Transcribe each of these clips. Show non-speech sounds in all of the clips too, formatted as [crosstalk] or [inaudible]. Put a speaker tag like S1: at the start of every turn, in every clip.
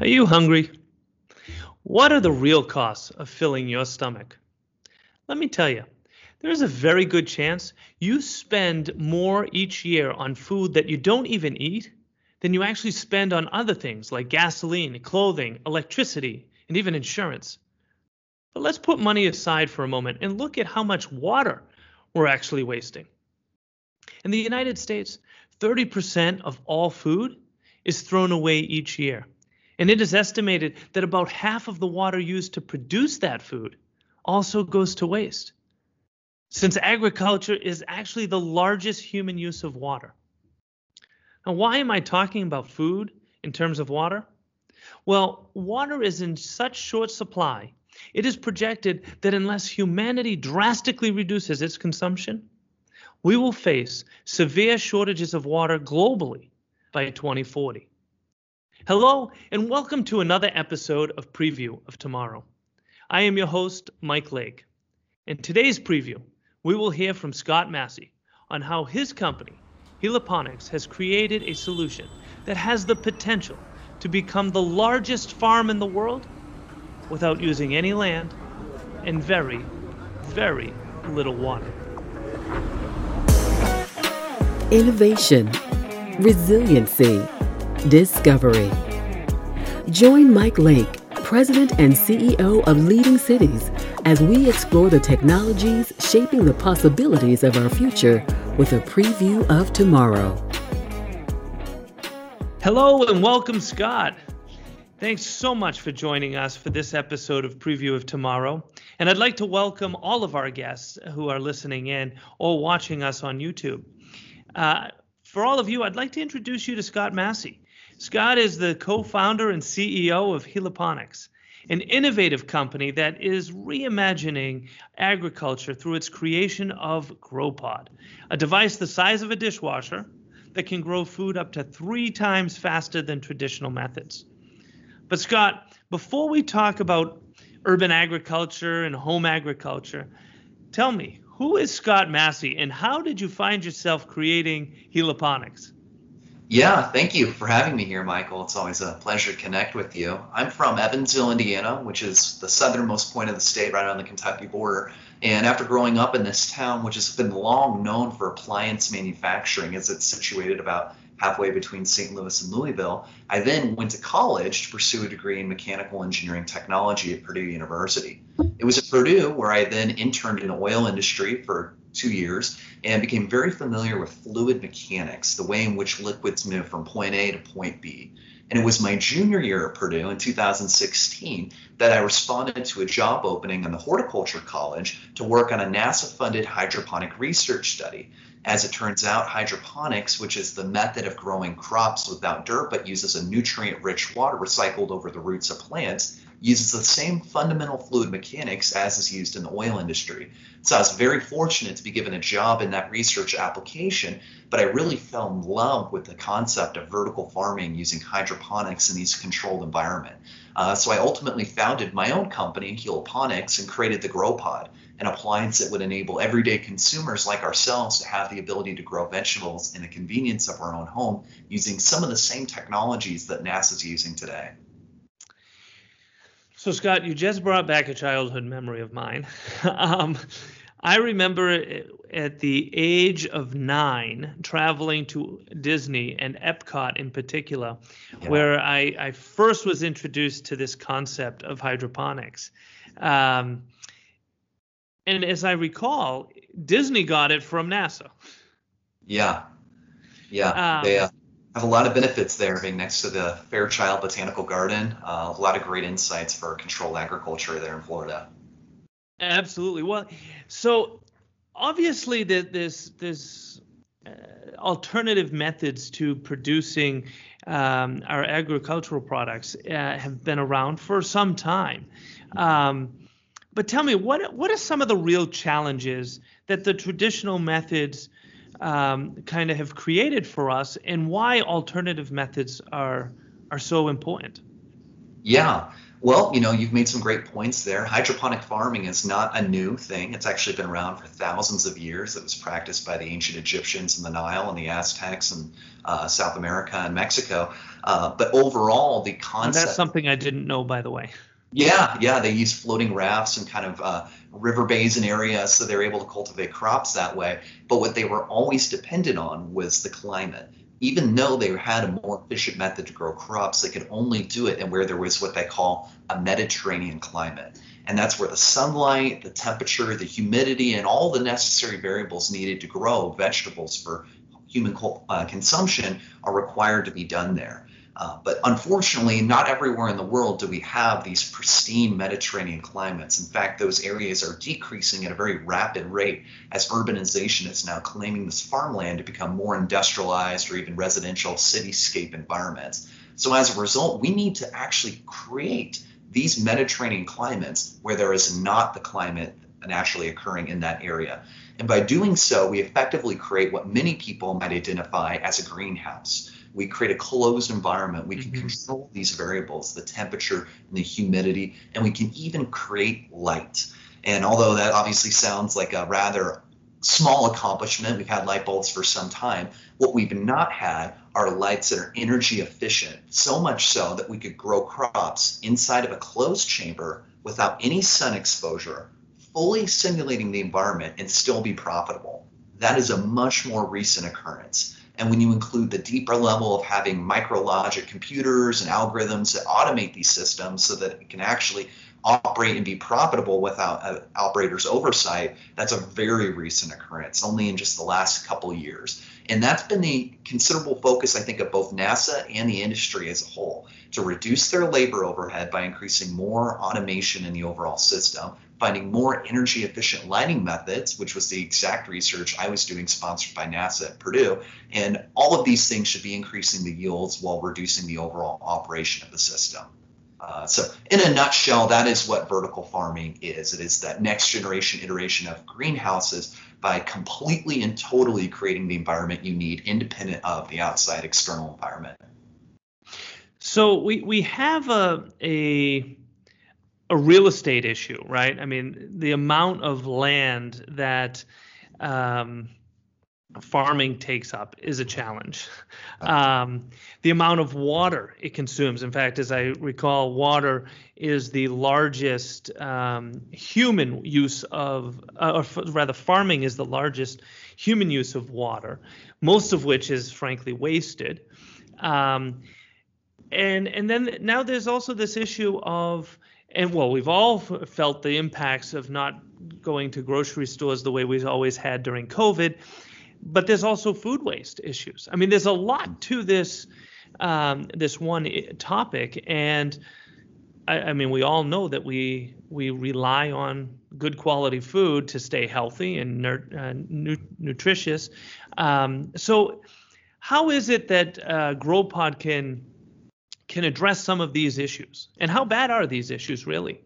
S1: Are you hungry? What are the real costs of filling your stomach? Let me tell you, there's a very good chance you spend more each year on food that you don't even eat than you actually spend on other things like gasoline, clothing, electricity, and even insurance. But let's put money aside for a moment and look at how much water we're actually wasting. In the United States, 30% of all food is thrown away each year. And it is estimated that about half of the water used to produce that food also goes to waste. Since agriculture is actually the largest human use of water. Now, why am I talking about food in terms of water? Well, water is in such short supply, it is projected that unless humanity drastically reduces its consumption, we will face severe shortages of water globally by 2040. Hello, and welcome to another episode of Preview of Tomorrow. I am your host, Mike Lake. In today's preview, we will hear from Scott Massey on how his company, Heliponics, has created a solution that has the potential to become the largest farm in the world without using any land and very, very little water.
S2: Innovation, resiliency Discovery. Join Mike Lake, President and CEO of Leading Cities, as we explore the technologies shaping the possibilities of our future with a preview of tomorrow.
S1: Hello and welcome, Scott. Thanks so much for joining us for this episode of Preview of Tomorrow. And I'd like to welcome all of our guests who are listening in or watching us on YouTube. Uh, for all of you, I'd like to introduce you to Scott Massey. Scott is the co founder and CEO of Heliponics, an innovative company that is reimagining agriculture through its creation of GroPod, a device the size of a dishwasher that can grow food up to three times faster than traditional methods. But, Scott, before we talk about urban agriculture and home agriculture, tell me, who is Scott Massey and how did you find yourself creating Heliponics?
S3: Yeah, thank you for having me here, Michael. It's always a pleasure to connect with you. I'm from Evansville, Indiana, which is the southernmost point of the state right on the Kentucky border. And after growing up in this town, which has been long known for appliance manufacturing, as it's situated about halfway between St. Louis and Louisville, I then went to college to pursue a degree in mechanical engineering technology at Purdue University. It was at Purdue where I then interned in the oil industry for two years and became very familiar with fluid mechanics, the way in which liquids move from point A to point B. And it was my junior year at Purdue in 2016 that I responded to a job opening in the horticulture college to work on a NASA funded hydroponic research study. As it turns out, hydroponics, which is the method of growing crops without dirt but uses a nutrient rich water recycled over the roots of plants, uses the same fundamental fluid mechanics as is used in the oil industry. So I was very fortunate to be given a job in that research application, but I really fell in love with the concept of vertical farming using hydroponics in these controlled environment. Uh, so I ultimately founded my own company, Heliponics, and created the GroPod, an appliance that would enable everyday consumers like ourselves to have the ability to grow vegetables in the convenience of our own home using some of the same technologies that NASA is using today.
S1: So, Scott, you just brought back a childhood memory of mine. [laughs] um, I remember at the age of nine traveling to Disney and Epcot in particular, yeah. where I, I, first was introduced to this concept of hydroponics. Um, and as I recall, Disney got it from NASA.
S3: Yeah. Yeah. Um, they, uh, have a lot of benefits there being next to the Fairchild Botanical Garden. Uh, a lot of great insights for controlled agriculture there in Florida.
S1: Absolutely. Well, so obviously the, this this uh, alternative methods to producing um, our agricultural products uh, have been around for some time. Um, but tell me, what what are some of the real challenges that the traditional methods um, kind of have created for us and why alternative methods are are so important.
S3: Yeah. Well, you know, you've made some great points there. Hydroponic farming is not a new thing. It's actually been around for thousands of years. It was practiced by the ancient Egyptians in the Nile and the Aztecs in uh, South America and Mexico. Uh, but overall, the concept.
S1: And that's something I didn't know, by the way.
S3: Yeah, yeah, they use floating rafts and kind of uh, river basin areas, so they're able to cultivate crops that way. But what they were always dependent on was the climate even though they had a more efficient method to grow crops, they could only do it in where there was what they call a Mediterranean climate. And that's where the sunlight, the temperature, the humidity, and all the necessary variables needed to grow vegetables for human uh, consumption are required to be done there. Uh, but unfortunately, not everywhere in the world do we have these pristine Mediterranean climates. In fact, those areas are decreasing at a very rapid rate as urbanization is now claiming this farmland to become more industrialized or even residential cityscape environments. So, as a result, we need to actually create these Mediterranean climates where there is not the climate naturally occurring in that area. And by doing so, we effectively create what many people might identify as a greenhouse we create a closed environment. We can mm-hmm. control these variables, the temperature and the humidity, and we can even create light. And although that obviously sounds like a rather small accomplishment, we've had light bulbs for some time. What we've not had are lights that are energy efficient, so much so that we could grow crops inside of a closed chamber without any sun exposure, fully simulating the environment and still be profitable. That is a much more recent occurrence. And when you include the deeper level of having micrologic computers and algorithms that automate these systems so that it can actually operate and be profitable without an operator's oversight, that's a very recent occurrence, only in just the last couple years. And that's been the considerable focus, I think, of both NASA and the industry as a whole to reduce their labor overhead by increasing more automation in the overall system, finding more energy efficient lighting methods, which was the exact research I was doing sponsored by NASA at Purdue. And all of these things should be increasing the yields while reducing the overall operation of the system. Uh, so, in a nutshell, that is what vertical farming is. It is that next generation iteration of greenhouses by completely and totally creating the environment you need, independent of the outside external environment.
S1: So we we have a a a real estate issue, right? I mean, the amount of land that um, farming takes up is a challenge. Um, the amount of water it consumes, in fact, as I recall, water is the largest um, human use of, uh, or rather, farming is the largest human use of water, most of which is frankly wasted. Um, and and then now there's also this issue of and well we've all felt the impacts of not going to grocery stores the way we've always had during covid but there's also food waste issues. I mean there's a lot to this um, this one topic and I, I, mean we all know that we we rely on good quality food to stay healthy and uh, nu- nutritious. Um, so how is it that uh, GroPod can can address some of these issues. And how bad are these issues really?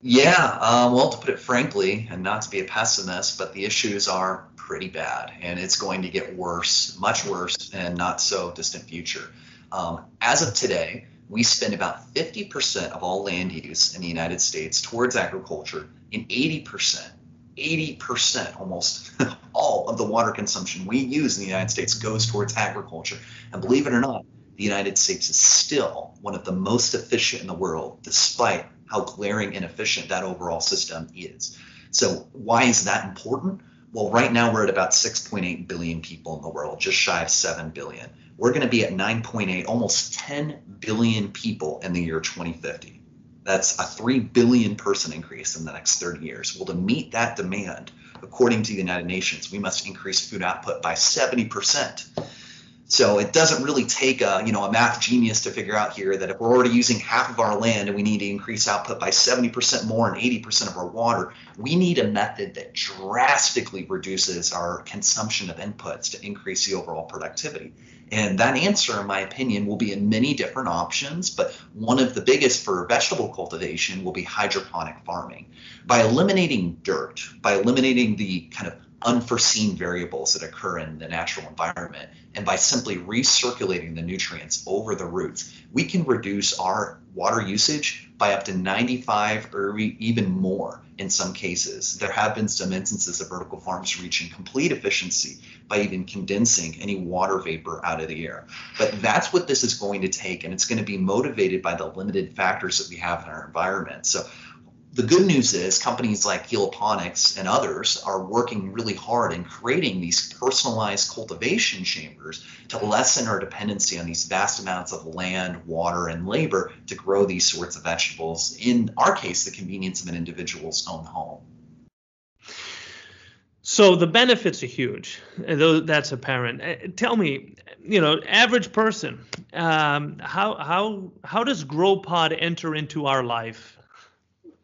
S3: Yeah, um, well, to put it frankly, and not to be a pessimist, but the issues are pretty bad, and it's going to get worse, much worse, in not so distant future. Um, as of today, we spend about 50% of all land use in the United States towards agriculture, and 80%, 80% almost [laughs] all of the water consumption we use in the United States goes towards agriculture. And believe it or not, the United States is still one of the most efficient in the world, despite how glaring inefficient that overall system is. So, why is that important? Well, right now we're at about 6.8 billion people in the world, just shy of 7 billion. We're going to be at 9.8, almost 10 billion people in the year 2050. That's a 3 billion person increase in the next 30 years. Well, to meet that demand, according to the United Nations, we must increase food output by 70%. So it doesn't really take a you know a math genius to figure out here that if we're already using half of our land and we need to increase output by 70% more and 80% of our water, we need a method that drastically reduces our consumption of inputs to increase the overall productivity. And that answer, in my opinion, will be in many different options, but one of the biggest for vegetable cultivation will be hydroponic farming. By eliminating dirt, by eliminating the kind of unforeseen variables that occur in the natural environment. And by simply recirculating the nutrients over the roots, we can reduce our water usage by up to 95 or even more in some cases. There have been some instances of vertical farms reaching complete efficiency by even condensing any water vapor out of the air. But that's what this is going to take, and it's going to be motivated by the limited factors that we have in our environment. So the good news is companies like Heliponics and others are working really hard in creating these personalized cultivation chambers to lessen our dependency on these vast amounts of land, water, and labor to grow these sorts of vegetables. In our case, the convenience of an individual's own home.
S1: So the benefits are huge. Though that's apparent. Uh, tell me, you know, average person, um, how how how does GroPod enter into our life?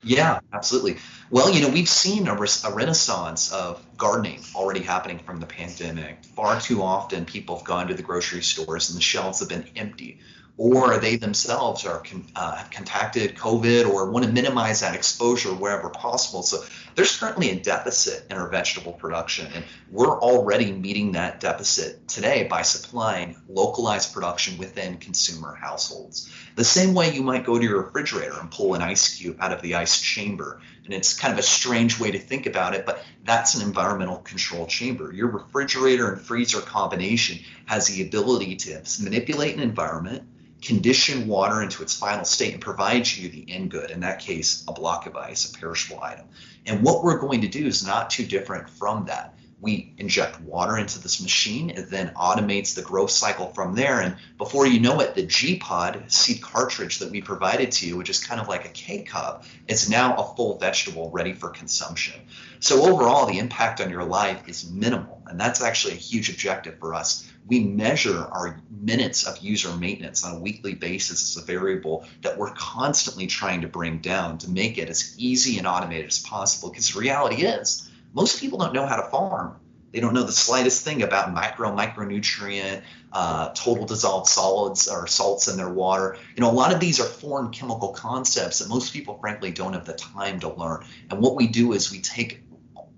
S3: Yeah, absolutely. Well, you know, we've seen a, a, renaissance of gardening already happening from the pandemic. Far too often, people have gone to the grocery stores and the shelves have been empty or they themselves are uh, have contacted COVID or want to minimize that exposure wherever possible. So there's currently a deficit in our vegetable production, and we're already meeting that deficit today by supplying localized production within consumer households. The same way you might go to your refrigerator and pull an ice cube out of the ice chamber. And it's kind of a strange way to think about it, but that's an environmental control chamber. Your refrigerator and freezer combination has the ability to manipulate an environment condition water into its final state and provide you the end good, in that case, a block of ice, a perishable item. And what we're going to do is not too different from that. We inject water into this machine, it then automates the growth cycle from there. And before you know it, the G Pod seed cartridge that we provided to you, which is kind of like a K cup, is now a full vegetable ready for consumption. So, overall, the impact on your life is minimal. And that's actually a huge objective for us we measure our minutes of user maintenance on a weekly basis as a variable that we're constantly trying to bring down to make it as easy and automated as possible. Because the reality is, most people don't know how to farm. They don't know the slightest thing about micro micronutrient, uh, total dissolved solids or salts in their water. You know, a lot of these are foreign chemical concepts that most people, frankly, don't have the time to learn. And what we do is we take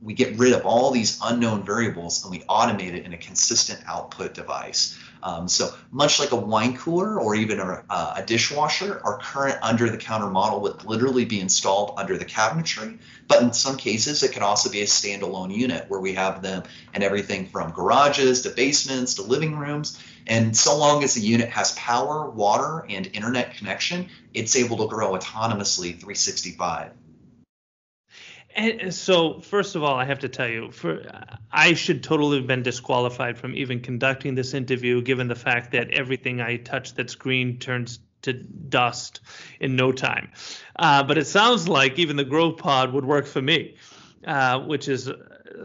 S3: we get rid of all these unknown variables and we automate it in a consistent output device. Um, so much like a wine cooler or even a, a dishwasher, our current under-the-counter model would literally be installed under the cabinetry. But in some cases, it can also be a standalone unit where we have them in everything from garages to basements to living rooms. And so long as the unit has power, water, and internet connection, it's able to grow autonomously 365.
S1: And so, first of all, I have to tell you, for I should totally have been disqualified from even conducting this interview, given the fact that everything I touch that's green turns to dust in no time. Uh, but it sounds like even the grow pod would work for me, uh, which is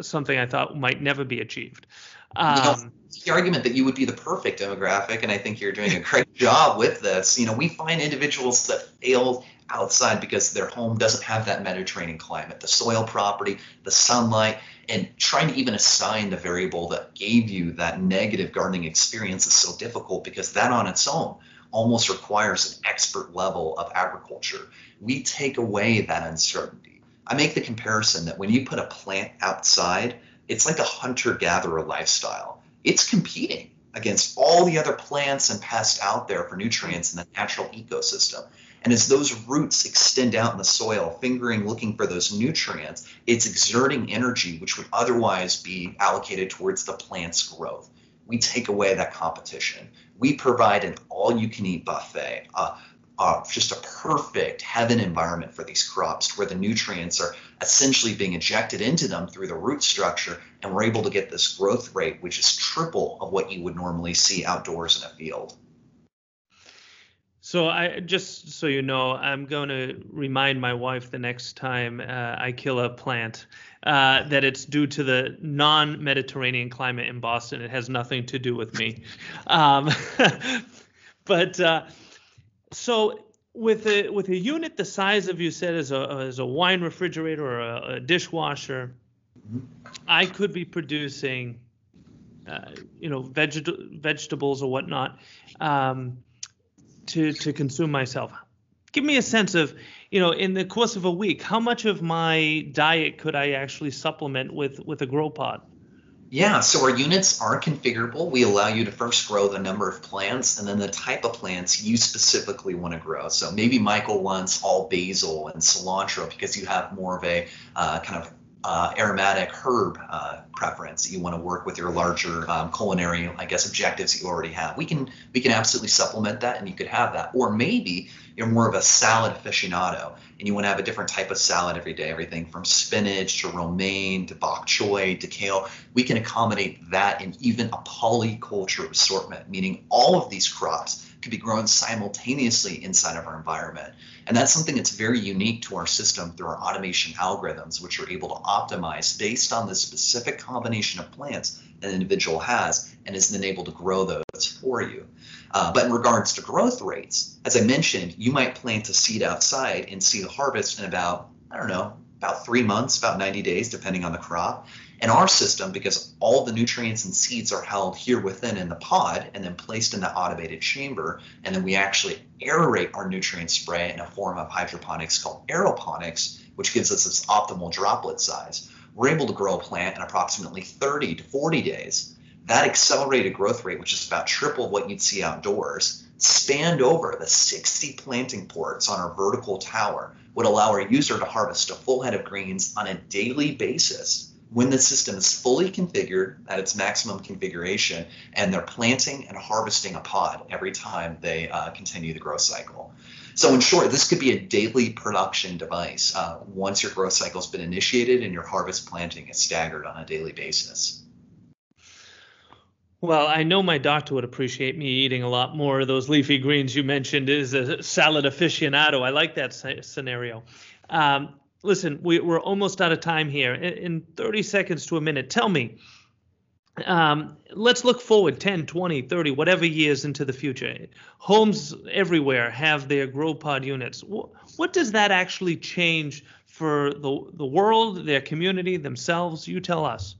S1: something I thought might never be achieved.
S3: Um, the argument that you would be the perfect demographic, and I think you're doing a great [laughs] job with this. You know, we find individuals that fail outside because their home doesn't have that Mediterranean climate, the soil property, the sunlight, and trying to even assign the variable that gave you that negative gardening experience is so difficult because that on its own almost requires an expert level of agriculture. We take away that uncertainty. I make the comparison that when you put a plant outside, it's like a hunter gatherer lifestyle. It's competing against all the other plants and pests out there for nutrients in the natural ecosystem. And as those roots extend out in the soil, fingering, looking for those nutrients, it's exerting energy which would otherwise be allocated towards the plant's growth. We take away that competition. We provide an all you can eat buffet, uh, uh, just a perfect heaven environment for these crops where the nutrients are essentially being injected into them through the root structure. And we're able to get this growth rate, which is triple of what you would normally see outdoors in a field.
S1: So I just so you know, I'm going to remind my wife the next time uh, I kill a plant uh, that it's due to the non-Mediterranean climate in Boston. It has nothing to do with me. [laughs] Um, [laughs] but uh, so with a with a unit the size of you said as a as a wine refrigerator or a, a dishwasher, mm-hmm. I could be producing, uh, you know, veg- vegetables or whatnot. Um, to to consume myself. give me a sense of, you know, in the course of a week, how much of my diet could I actually supplement with with a grow pod?
S3: Yeah, so our units are configurable. We allow you to first grow the number of plants and then the type of plants you specifically want to grow. So maybe Michael wants all basil and cilantro because you have more of a uh, kind of uh, aromatic herb uh, preference. You want to work with your larger um, culinary, I guess, objectives you already have. We can we can absolutely supplement that, and you could have that. Or maybe you're more of a salad aficionado, and you want to have a different type of salad every day. Everything from spinach to romaine to bok choy to kale. We can accommodate that in even a polyculture assortment, meaning all of these crops could be grown simultaneously inside of our environment. And that's something that's very unique to our system through our automation algorithms, which are able to optimize based on the specific combination of plants an individual has and is then able to grow those for you. Uh, but in regards to growth rates, as I mentioned, you might plant a seed outside and see the harvest in about, I don't know, about three months, about 90 days, depending on the crop. In our system, because all the nutrients and seeds are held here within in the pod and then placed in the automated chamber, and then we actually aerate our nutrient spray in a form of hydroponics called aeroponics, which gives us this optimal droplet size. We're able to grow a plant in approximately 30 to 40 days. That accelerated growth rate, which is about triple what you'd see outdoors, spanned over the 60 planting ports on our vertical tower, would allow our user to harvest a full head of greens on a daily basis when the system is fully configured at its maximum configuration and they're planting and harvesting a pod every time they uh, continue the growth cycle. So in short, this could be a daily production device uh, once your growth cycle has been initiated and your harvest planting is staggered on a daily basis.
S1: Well, I know my doctor would appreciate me eating a lot more of those leafy greens you mentioned Is a salad aficionado. I like that scenario. Um, listen, we, are almost out of time here. In, in, 30 seconds to a minute, tell me, um, let's look forward 10, 20, 30, whatever years into the future. Homes everywhere have their grow pod units. What, what does that actually change for the, the world, their community, themselves? You tell us.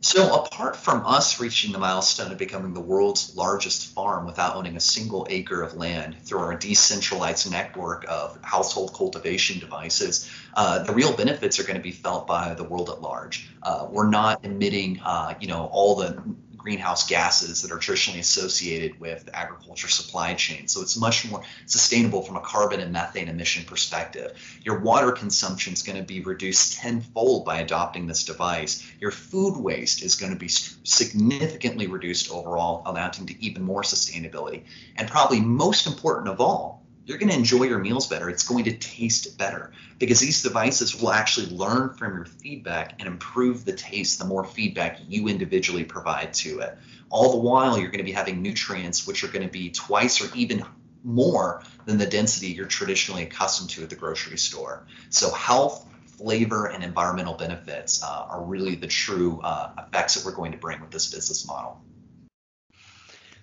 S3: So, apart from us reaching the milestone of becoming the world's largest farm without owning a single acre of land through our decentralized network of household cultivation devices, uh, the real benefits are going to be felt by the world at large. Uh, we're not emitting, uh, you know, all the greenhouse gases that are traditionally associated with the agriculture supply chain. So it's much more sustainable from a carbon and methane emission perspective. Your water consumption is going to be reduced tenfold by adopting this device. Your food waste is going to be significantly reduced overall, amounting to even more sustainability. And probably most important of all, you're going to enjoy your meals better. It's going to taste better because these devices will actually learn from your feedback and improve the taste the more feedback you individually provide to it. All the while, you're going to be having nutrients which are going to be twice or even more than the density you're traditionally accustomed to at the grocery store. So, health, flavor, and environmental benefits uh, are really the true uh, effects that we're going to bring with this business model.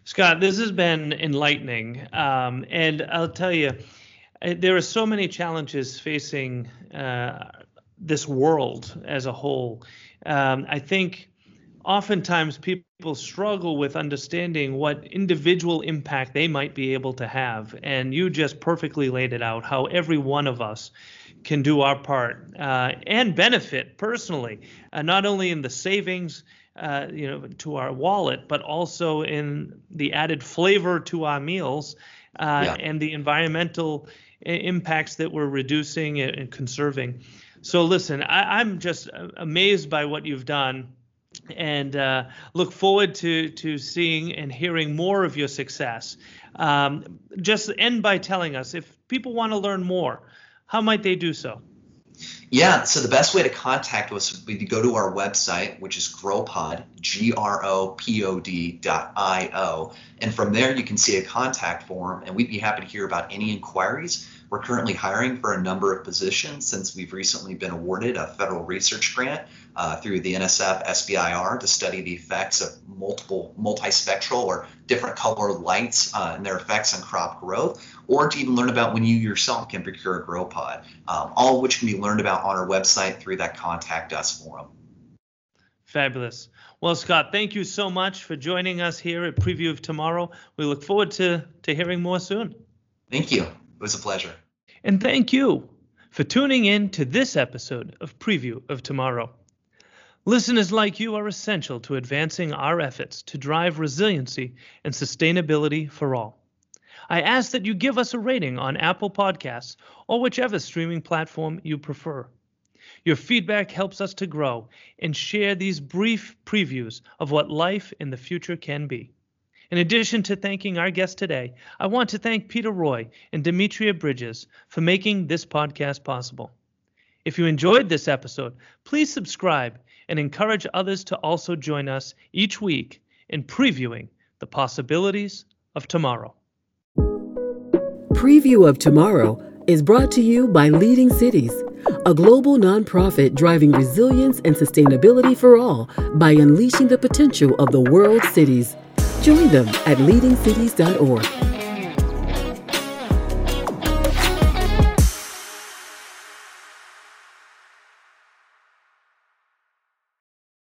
S1: Scott, this has been enlightening. Um, and I'll tell you, there are so many challenges facing uh, this world as a whole. Um, I think oftentimes people struggle with understanding what individual impact they might be able to have. And you just perfectly laid it out how every one of us can do our part uh, and benefit personally, uh, not only in the savings uh, you know, to our wallet, but also in the added flavor to our meals uh, yeah. and the environmental impacts that we're reducing and conserving. So listen, I, am just amazed by what you've done and uh, look forward to to seeing and hearing more of your success. Um, just end by telling us if people want to learn more, how might they do so?
S3: Yeah, so the best way to contact us would be to go to our website, which is GroPod, G R O P O D dot I O. And from there, you can see a contact form, and we'd be happy to hear about any inquiries. We're currently hiring for a number of positions since we've recently been awarded a federal research grant uh, through the NSF SBIR to study the effects of multiple multispectral or different color lights uh, and their effects on crop growth, or to even learn about when you yourself can procure a grow pod, um, all of which can be learned about on our website through that contact us forum.
S1: Fabulous. Well, Scott, thank you so much for joining us here at Preview of Tomorrow. We look forward to, to hearing more soon.
S3: Thank you. It was a pleasure.
S1: And thank you for tuning in to this episode of Preview of Tomorrow. Listeners like you are essential to advancing our efforts to drive resiliency and sustainability for all. I ask that you give us a rating on Apple Podcasts or whichever streaming platform you prefer. Your feedback helps us to grow and share these brief previews of what life in the future can be. In addition to thanking our guest today, I want to thank Peter Roy and Demetria Bridges for making this podcast possible. If you enjoyed this episode, please subscribe and encourage others to also join us each week in previewing the possibilities of tomorrow.
S2: Preview of Tomorrow is brought to you by Leading Cities, a global nonprofit driving resilience and sustainability for all by unleashing the potential of the world's cities. Join them at leadingcities.org.